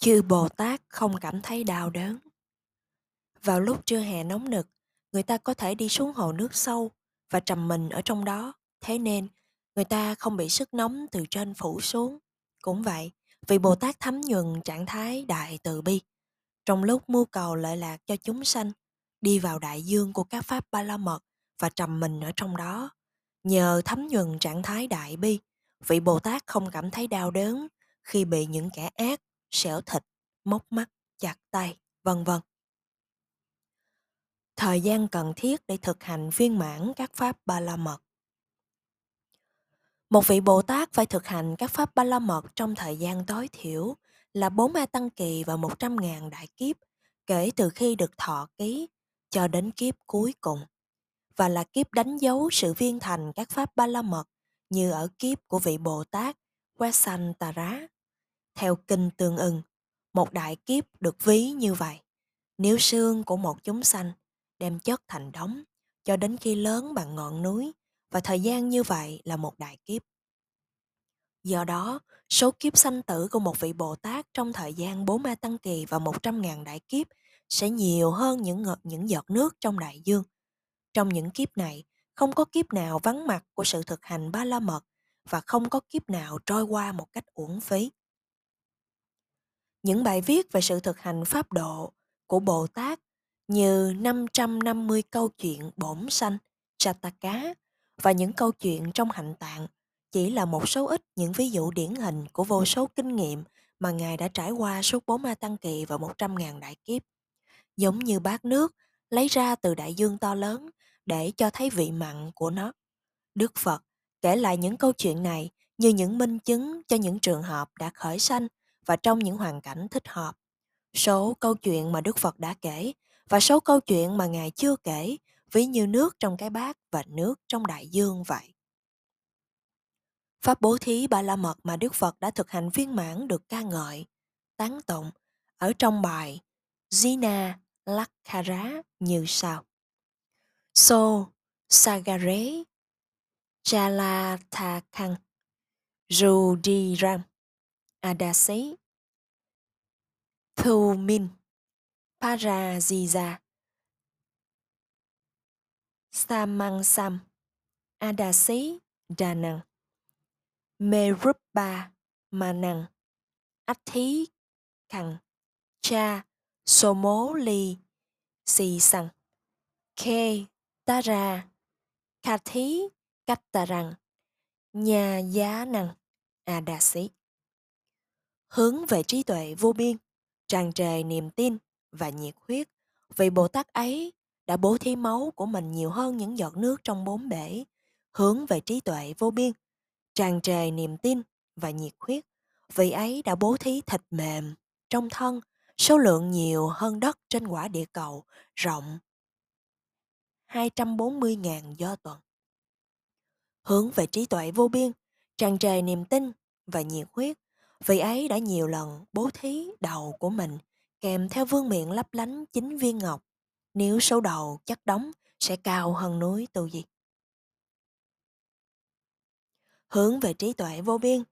Chư Bồ Tát không cảm thấy đau đớn. Vào lúc trưa hè nóng nực, người ta có thể đi xuống hồ nước sâu và trầm mình ở trong đó. Thế nên, người ta không bị sức nóng từ trên phủ xuống. Cũng vậy, vì Bồ Tát thấm nhuần trạng thái đại từ bi. Trong lúc mưu cầu lợi lạc cho chúng sanh, đi vào đại dương của các pháp ba la mật và trầm mình ở trong đó. Nhờ thấm nhuần trạng thái đại bi, vị Bồ Tát không cảm thấy đau đớn khi bị những kẻ ác xẻo thịt, móc mắt, chặt tay, vân vân. Thời gian cần thiết để thực hành viên mãn các pháp ba la mật. Một vị Bồ Tát phải thực hành các pháp ba la mật trong thời gian tối thiểu là 4 A Tăng Kỳ và 100.000 đại kiếp kể từ khi được thọ ký cho đến kiếp cuối cùng và là kiếp đánh dấu sự viên thành các pháp ba la mật như ở kiếp của vị Bồ Tát Vasantara. Theo kinh tương ưng, một đại kiếp được ví như vậy. Nếu xương của một chúng sanh đem chất thành đống cho đến khi lớn bằng ngọn núi và thời gian như vậy là một đại kiếp. Do đó, số kiếp sanh tử của một vị Bồ Tát trong thời gian 4 ma tăng kỳ và 100.000 đại kiếp sẽ nhiều hơn những ngợt những giọt nước trong đại dương. Trong những kiếp này, không có kiếp nào vắng mặt của sự thực hành ba la mật và không có kiếp nào trôi qua một cách uổng phí. Những bài viết về sự thực hành pháp độ của Bồ Tát như 550 câu chuyện bổn sanh, Chataka và những câu chuyện trong hạnh tạng chỉ là một số ít những ví dụ điển hình của vô số kinh nghiệm mà Ngài đã trải qua suốt 4 ma tăng kỳ và 100.000 đại kiếp. Giống như bát nước lấy ra từ đại dương to lớn để cho thấy vị mặn của nó. Đức Phật kể lại những câu chuyện này như những minh chứng cho những trường hợp đã khởi sanh và trong những hoàn cảnh thích hợp. Số câu chuyện mà Đức Phật đã kể và số câu chuyện mà Ngài chưa kể, ví như nước trong cái bát và nước trong đại dương vậy. Pháp bố thí ba la mật mà Đức Phật đã thực hành viên mãn được ca ngợi, tán tụng ở trong bài Jina Lakhara như sau. So Sagare Chalathakang Rudiram Adasi Thu Min Parajiza Samangsam Adasi Danang Merupa Manang Athi Khằng. Cha Sô Mố Ly Sì Sang Khe Tara Kathi Rằng. Nhà Giá Năng Adasi Hướng về trí tuệ vô biên tràn trề niềm tin và nhiệt huyết vì Bồ Tát ấy đã bố thí máu của mình nhiều hơn những giọt nước trong bốn bể, hướng về trí tuệ vô biên, tràn trề niềm tin và nhiệt huyết. Vì ấy đã bố thí thịt mềm, trong thân, số lượng nhiều hơn đất trên quả địa cầu, rộng 240.000 do tuần. Hướng về trí tuệ vô biên, tràn trề niềm tin và nhiệt huyết, Vị ấy đã nhiều lần bố thí đầu của mình kèm theo vương miệng lấp lánh chính viên ngọc. Nếu số đầu chất đóng sẽ cao hơn núi tu di. Hướng về trí tuệ vô biên,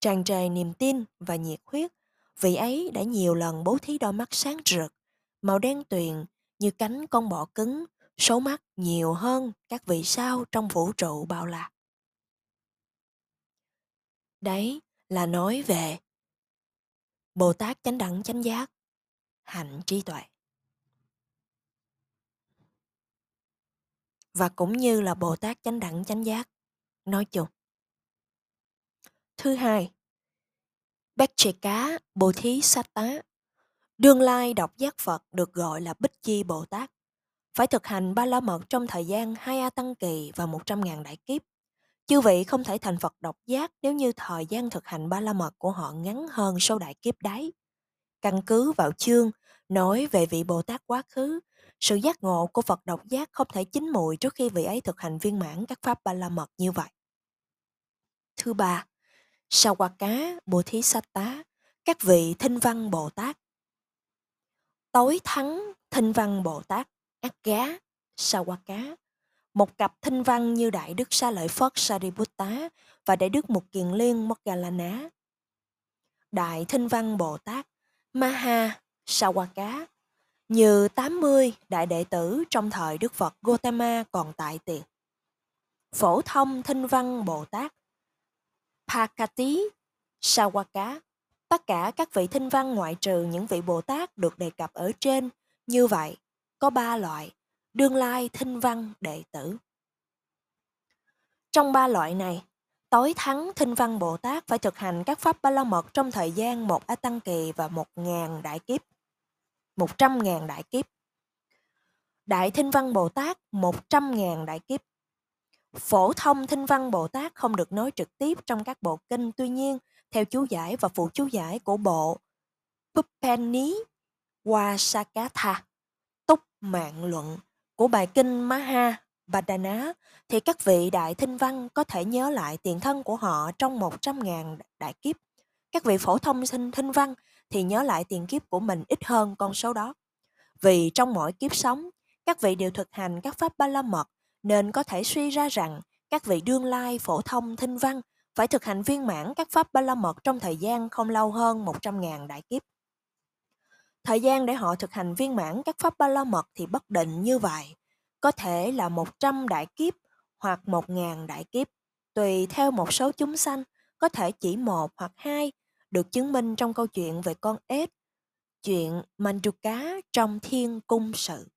tràn trề niềm tin và nhiệt huyết, vị ấy đã nhiều lần bố thí đôi mắt sáng rực, màu đen tuyền như cánh con bọ cứng, số mắt nhiều hơn các vị sao trong vũ trụ bao la. Đấy là nói về Bồ Tát chánh đẳng chánh giác, hạnh trí tuệ. Và cũng như là Bồ Tát chánh đẳng chánh giác nói chung. Thứ hai, Bách Trệ Cá Bồ Thí Sát Tá Đương lai đọc giác Phật được gọi là Bích Chi Bồ Tát. Phải thực hành ba la mật trong thời gian hai A Tăng Kỳ và một trăm ngàn đại kiếp Chư vị không thể thành Phật độc giác nếu như thời gian thực hành ba la mật của họ ngắn hơn số đại kiếp đáy Căn cứ vào chương nói về vị Bồ Tát quá khứ, sự giác ngộ của Phật độc giác không thể chín mùi trước khi vị ấy thực hành viên mãn các pháp ba la mật như vậy. Thứ ba, sao qua cá, Bồ Thí Sát Tá, các vị thinh văn Bồ Tát. Tối thắng thinh văn Bồ Tát, ác gá, sao qua cá, một cặp thinh văn như Đại Đức Sa Lợi Phất Sariputta và Đại Đức Mục Kiền Liên Moggallana. Đại Thinh Văn Bồ Tát Maha Sawaka như 80 đại đệ tử trong thời Đức Phật Gotama còn tại tiền. Phổ thông thinh văn Bồ Tát Pakati Sawaka, Tất cả các vị thinh văn ngoại trừ những vị Bồ Tát được đề cập ở trên, như vậy, có ba loại đương lai thinh văn đệ tử. Trong ba loại này, tối thắng thinh văn Bồ Tát phải thực hành các pháp ba la mật trong thời gian một A Tăng Kỳ và một ngàn đại kiếp. Một trăm ngàn đại kiếp. Đại thinh văn Bồ Tát một trăm ngàn đại kiếp. Phổ thông thinh văn Bồ Tát không được nói trực tiếp trong các bộ kinh, tuy nhiên, theo chú giải và phụ chú giải của bộ Pupeni Wasakatha, túc mạng luận của bài kinh Maha Badana thì các vị đại thinh văn có thể nhớ lại tiền thân của họ trong 100.000 đại kiếp. Các vị phổ thông sinh thinh văn thì nhớ lại tiền kiếp của mình ít hơn con số đó. Vì trong mỗi kiếp sống, các vị đều thực hành các pháp ba la mật nên có thể suy ra rằng các vị đương lai phổ thông thinh văn phải thực hành viên mãn các pháp ba la mật trong thời gian không lâu hơn 100.000 đại kiếp. Thời gian để họ thực hành viên mãn các pháp ba la mật thì bất định như vậy, có thể là 100 đại kiếp hoặc 1.000 đại kiếp, tùy theo một số chúng sanh, có thể chỉ một hoặc hai, được chứng minh trong câu chuyện về con ếch, chuyện Manduka trong thiên cung sự.